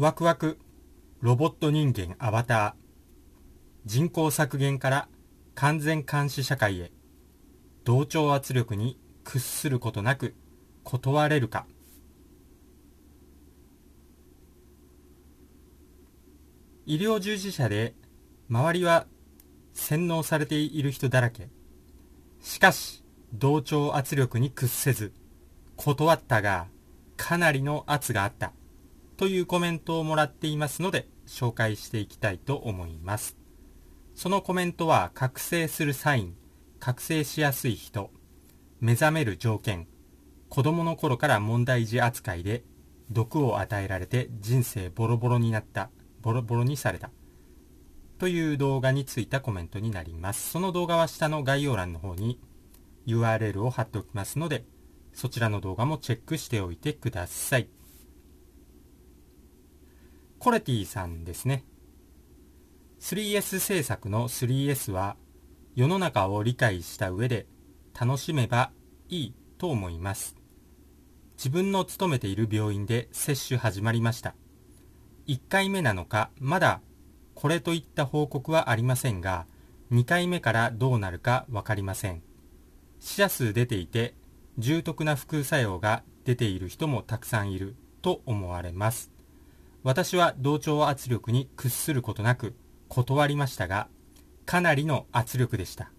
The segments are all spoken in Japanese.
ワクワクロボット人間アバター。人口削減から完全監視社会へ。同調圧力に屈することなく断れるか。医療従事者で周りは洗脳されている人だらけ。しかし同調圧力に屈せず断ったがかなりの圧があった。というコメントをもらっていますので紹介していきたいと思います。そのコメントは覚醒するサイン覚醒しやすい人目覚める条件子供の頃から問題児扱いで毒を与えられて人生ボロボロになったボロボロにされたという動画についたコメントになります。その動画は下の概要欄の方に URL を貼っておきますのでそちらの動画もチェックしておいてください。コレティさんですね。3S 制作の 3S は世の中を理解した上で楽しめばいいと思います。自分の勤めている病院で接種始まりました。1回目なのかまだこれといった報告はありませんが2回目からどうなるか分かりません。死者数出ていて重篤な副作用が出ている人もたくさんいると思われます。私は同調圧力に屈することなく断りましたがかなりの圧力でした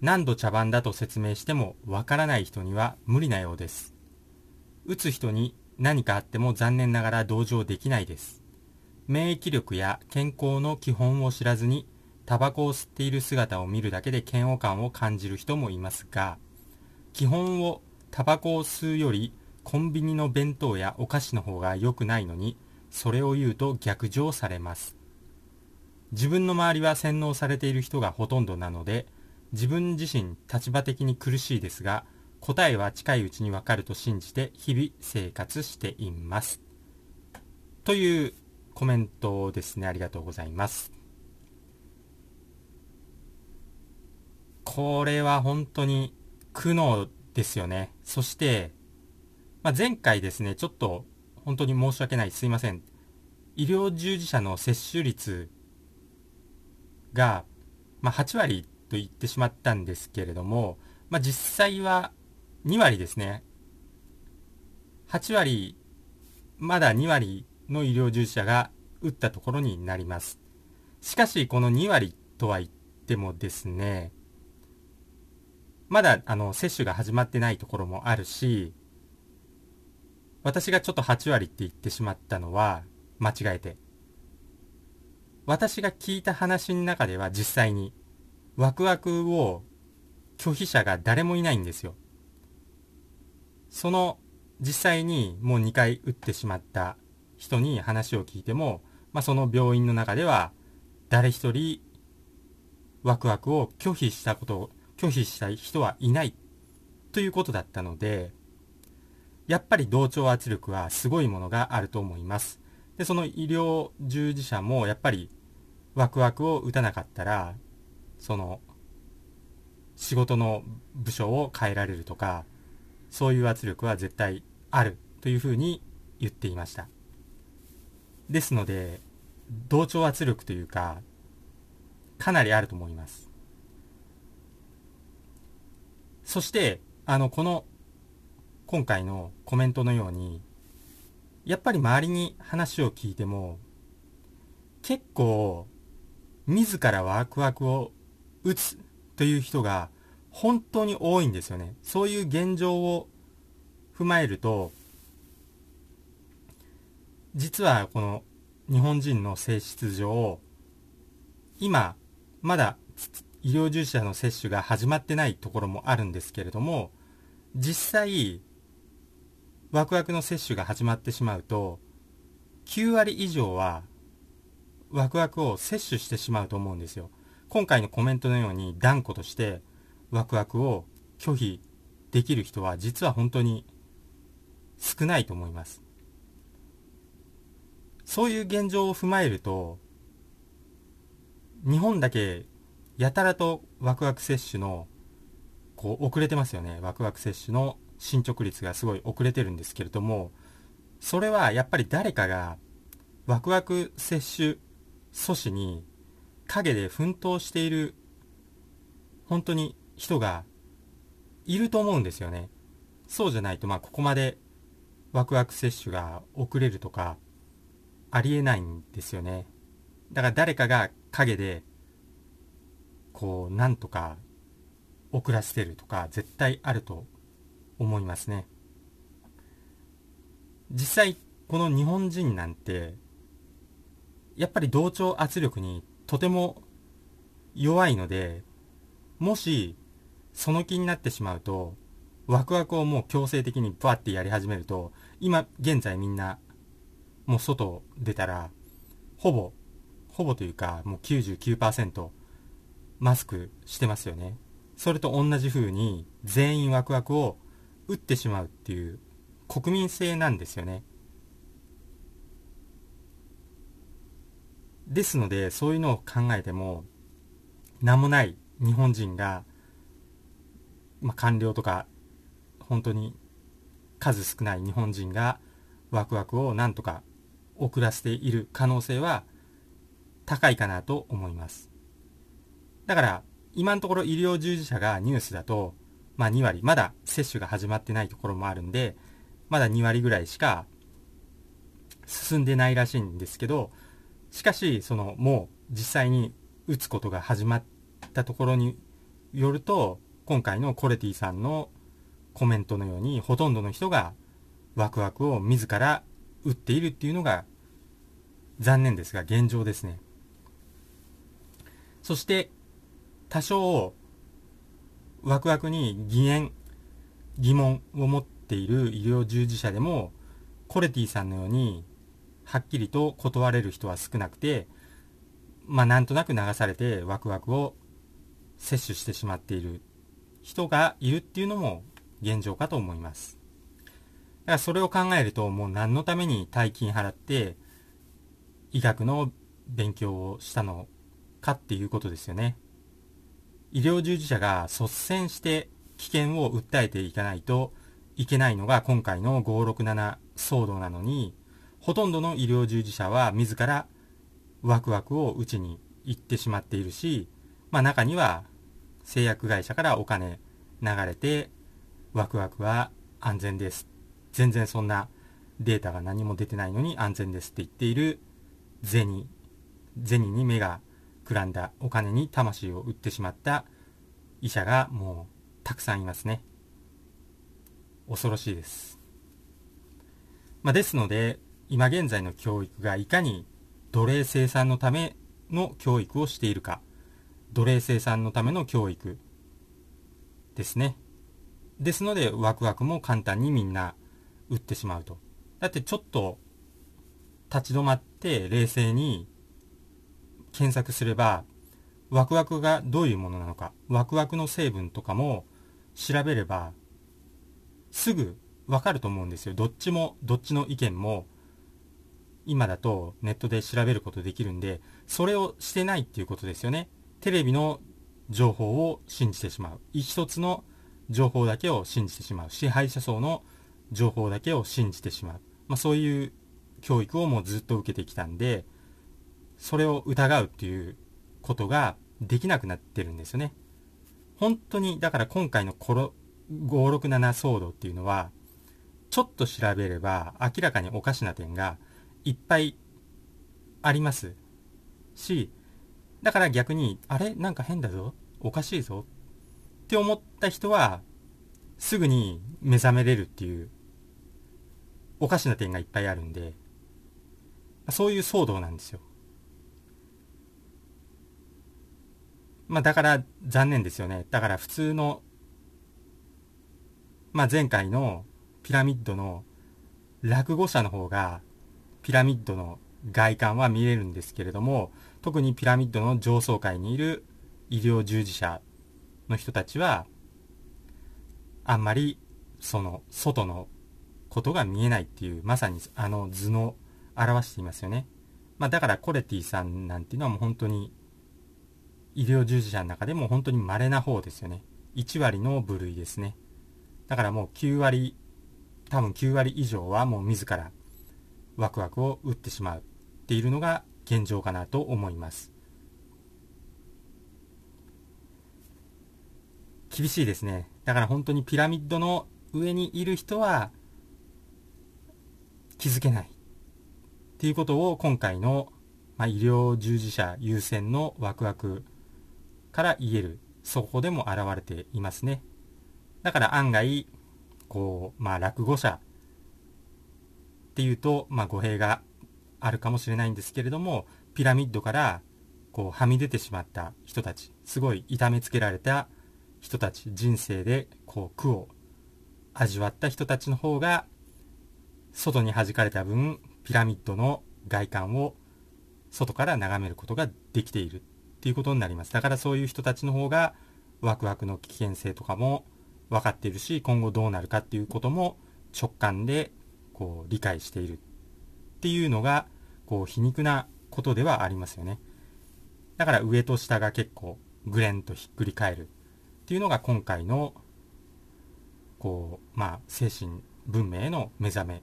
何度茶番だと説明してもわからない人には無理なようです打つ人に何かあっても残念ながら同情できないです。免疫力や健康の基本を知らずにタバコを吸っている姿を見るだけで嫌悪感を感じる人もいますが、基本をタバコを吸うよりコンビニの弁当やお菓子の方が良くないのに、それを言うと逆上されます。自分の周りは洗脳されている人がほとんどなので、自分自身立場的に苦しいですが、答えは近いうちにわかると信じて日々生活しています。というコメントですね。ありがとうございます。これは本当に苦悩ですよね。そして、まあ、前回ですね、ちょっと本当に申し訳ない、すいません。医療従事者の接種率が、まあ、8割と言ってしまったんですけれども、まあ、実際は2割ですね。8割、まだ2割の医療従事者が打ったところになります。しかし、この2割とは言ってもですね、まだ、あの、接種が始まってないところもあるし、私がちょっと8割って言ってしまったのは、間違えて。私が聞いた話の中では実際に、ワクワクを拒否者が誰もいないんですよ。その実際にもう2回打ってしまった人に話を聞いても、まあ、その病院の中では誰一人ワクワクを拒否したこと拒否した人はいないということだったのでやっぱり同調圧力はすごいものがあると思います。でその医療従事者もやっぱりワクワクを打たなかったらその仕事の部署を変えられるとかそういう圧力は絶対あるというふうに言っていました。ですので同調圧力というかかなりあると思います。そしてあのこの今回のコメントのようにやっぱり周りに話を聞いても結構自らワクワクを打つという人が本当に多いんですよね。そういう現状を踏まえると、実はこの日本人の性質上、今、まだ医療従事者の接種が始まってないところもあるんですけれども、実際、ワクワクの接種が始まってしまうと、9割以上はワクワクを接種してしまうと思うんですよ。今回のコメントのように断固として、ワクワクを拒否できる人は実は本当に少ないと思います。そういう現状を踏まえると、日本だけやたらとワクワク接種のこう遅れてますよね。ワクワク接種の進捗率がすごい遅れてるんですけれども、それはやっぱり誰かがワクワク接種阻止に陰で奮闘している本当に人がいると思うんですよね。そうじゃないと、まあ、ここまでワクワク接種が遅れるとか、ありえないんですよね。だから誰かが陰で、こう、なんとか遅らせてるとか、絶対あると思いますね。実際、この日本人なんて、やっぱり同調圧力にとても弱いので、もし、その気になってしまうと、ワクワクをもう強制的にバーってやり始めると、今現在みんな、もう外出たら、ほぼ、ほぼというか、もう99%マスクしてますよね。それと同じ風に全員ワクワクを打ってしまうっていう国民性なんですよね。ですので、そういうのを考えても、名もない日本人が、まあ、官僚とか本当に数少ない日本人がワクワクをなんとか遅らせている可能性は高いかなと思います。だから今のところ医療従事者がニュースだと、まあ2割、まだ接種が始まってないところもあるんで、まだ2割ぐらいしか進んでないらしいんですけど、しかし、そのもう実際に打つことが始まったところによると、今回のコレティさんのコメントのようにほとんどの人がワクワクを自ら打っているっていうのが残念ですが現状ですね。そして多少ワクワクに疑念、疑問を持っている医療従事者でもコレティさんのようにはっきりと断れる人は少なくてまあなんとなく流されてワクワクを摂取してしまっている人がいるっていうのも現状かと思います。だからそれを考えると、もう何のために大金払って、医学の勉強をしたのかっていうことですよね。医療従事者が率先して危険を訴えていかないといけないのが今回の567騒動なのに、ほとんどの医療従事者は自らワクワクを打ちに行ってしまっているし、まあ中には製薬会社からお金流れてワクワクは安全です。全然そんなデータが何も出てないのに安全ですって言っている銭、銭に目がくらんだお金に魂を売ってしまった医者がもうたくさんいますね。恐ろしいです。まあ、ですので、今現在の教育がいかに奴隷生産のための教育をしているか、奴隷生産のための教育ですね。ですので、ワクワクも簡単にみんな打ってしまうと。だってちょっと立ち止まって冷静に検索すれば、ワクワクがどういうものなのか、ワクワクの成分とかも調べれば、すぐわかると思うんですよ。どっちも、どっちの意見も、今だとネットで調べることできるんで、それをしてないっていうことですよね。テレビの情報を信じてしまう。一つの情報だけを信じてしまう支配者層の情報だけを信じてしまう、まあ、そういう教育をもうずっと受けてきたんでそれを疑うっていうことができなくなってるんですよね。本当にだから今回の567騒動っていうのはちょっと調べれば明らかにおかしな点がいっぱいあります。しだから逆にあれ？なんか変だぞ。おかしいぞ。って思った人は、すぐに目覚めれるっていう、おかしな点がいっぱいあるんで、そういう騒動なんですよ。まあだから残念ですよね。だから普通の、まあ前回のピラミッドの落語者の方がピラミッドの外観は見えるんですけれども、特にピラミッドの上層階にいる医療従事者の人たちは、あんまり、その、外のことが見えないっていう、まさにあの図の表していますよね。まあだからコレティさんなんていうのはもう本当に、医療従事者の中でも本当に稀な方ですよね。1割の部類ですね。だからもう9割、多分9割以上はもう自らワクワクを打ってしまうっ。ているのが現状かなと思います厳しいですねだから本当にピラミッドの上にいる人は気づけないっていうことを今回の、まあ、医療従事者優先のワクワクから言える。そこでも現れていますね。だから案外こうまあ落語者っていうと、まあ、語弊があるかもしれないんですけれどもピラミッドからこうはみ出てしまった人たちすごい痛めつけられた人たち人生でこう苦を味わった人たちの方が外に弾かれた分ピラミッドの外観を外から眺めることができている。っていうことになります。だからそういう人たちの方がワクワクの危険性とかも分かっているし今後どうなるかっていうことも直感でこう理解しているっていうのがこう皮肉なことではありますよね。だから上と下が結構グレンとひっくり返るっていうのが今回のこうまあ精神文明への目覚め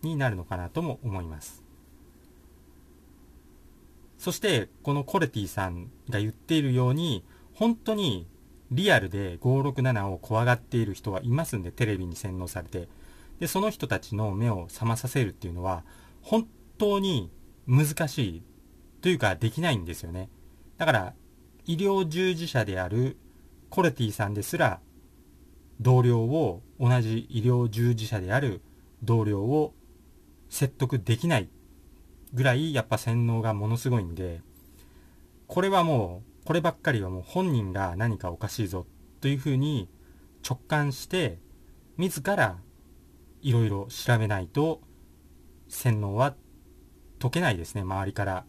になるのかなとも思います。そしてこのコレティさんが言っているように本当にリアルで567を怖がっている人はいますんでテレビに洗脳されて。でその人たちの目を覚まさせるっていうのは本当に難しいというかできないんですよね。だから医療従事者であるコレティさんですら同僚を同じ医療従事者である同僚を説得できない。ぐらいやっぱ洗脳がものすごいんでこれはもうこればっかりはもう本人が何かおかしいぞというふうに直感して自らいろいろ調べないと洗脳は解けないですね周りから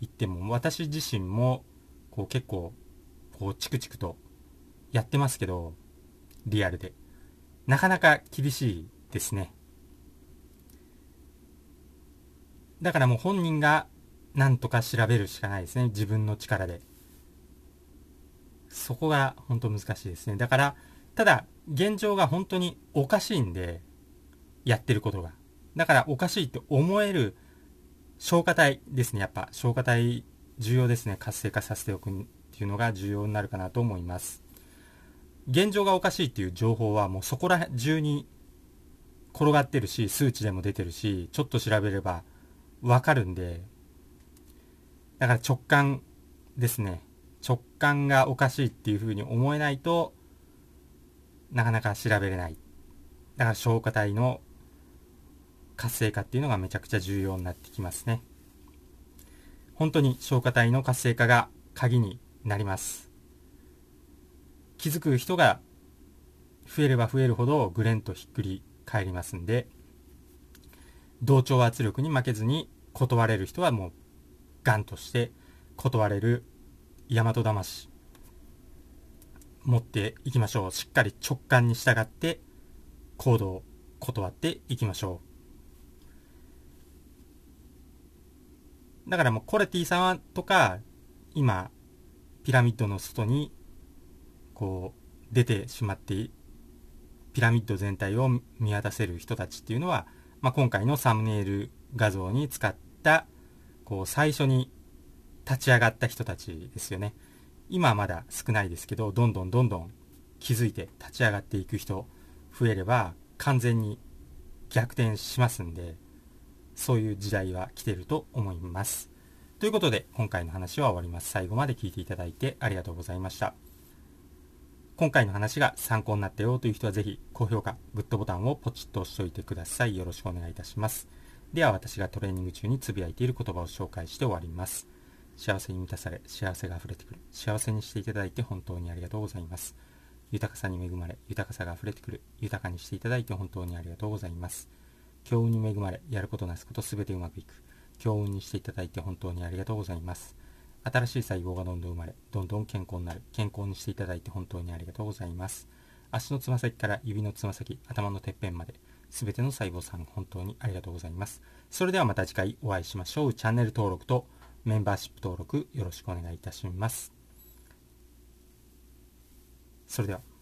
言っても。私自身もこう結構こうチクチクとやってますけどリアルで。なかなか厳しいですね。だからもう本人が何とか調べるしかないですね。自分の力で。そこが本当難しいですね。だからただ現状が本当におかしいんでやってることが。だからおかしいって思える消化体ですね。やっぱ消化体重要ですね。活性化させておくっていうのが重要になるかなと思います。現状がおかしいっていう情報はもうそこら中に転がってるし数値でも出てるしちょっと調べればわかるんで、だから直感ですね。直感がおかしいっていうふうに思えないとなかなか調べれない。だから消化体の活性化っていうのがめちゃくちゃ重要になってきますね。本当に消化体の活性化が鍵になります。気づく人が増えれば増えるほどグレンとひっくり返りますんで、同調圧力に負けずに断れる人はもうガンとして断れる大和魂持っていきましょう。しっかり直感に従って行動を断っていきましょう。だからもうコレティさんとか今ピラミッドの外にこう出てしまってピラミッド全体を見渡せる人たちっていうのは、まあ、今回のサムネイル画像に使っったこう最初に立ち上がった人たちですよね。今はまだ少ないですけどどんどんどんどん気づいて立ち上がっていく人増えれば完全に逆転しますんでそういう時代は来てると思います。ということで今回の話は終わります。最後まで聞いていただいてありがとうございました。今回の話が参考になったよという人はぜひ高評価グッドボタンをポチッと押しておいてください。よろしくお願いいたします。では私がトレーニング中につぶやいている言葉を紹介して終わります。幸せに満たされ、幸せが溢れてくる。幸せにしていただいて本当にありがとうございます。豊かさに恵まれ、豊かさが溢れてくる。豊かにしていただいて本当にありがとうございます。強運に恵まれ、やることなすことすべてうまくいく。強運にしていただいて本当にありがとうございます。新しい細胞がどんどん生まれ、どんどん健康になる。健康にしていただいて本当にありがとうございます。足のつま先から指のつま先、頭のてっぺんまで、すべての細胞さん本当にありがとうございます。それではまた次回お会いしましょう。チャンネル登録とメンバーシップ登録よろしくお願いいたします。それでは。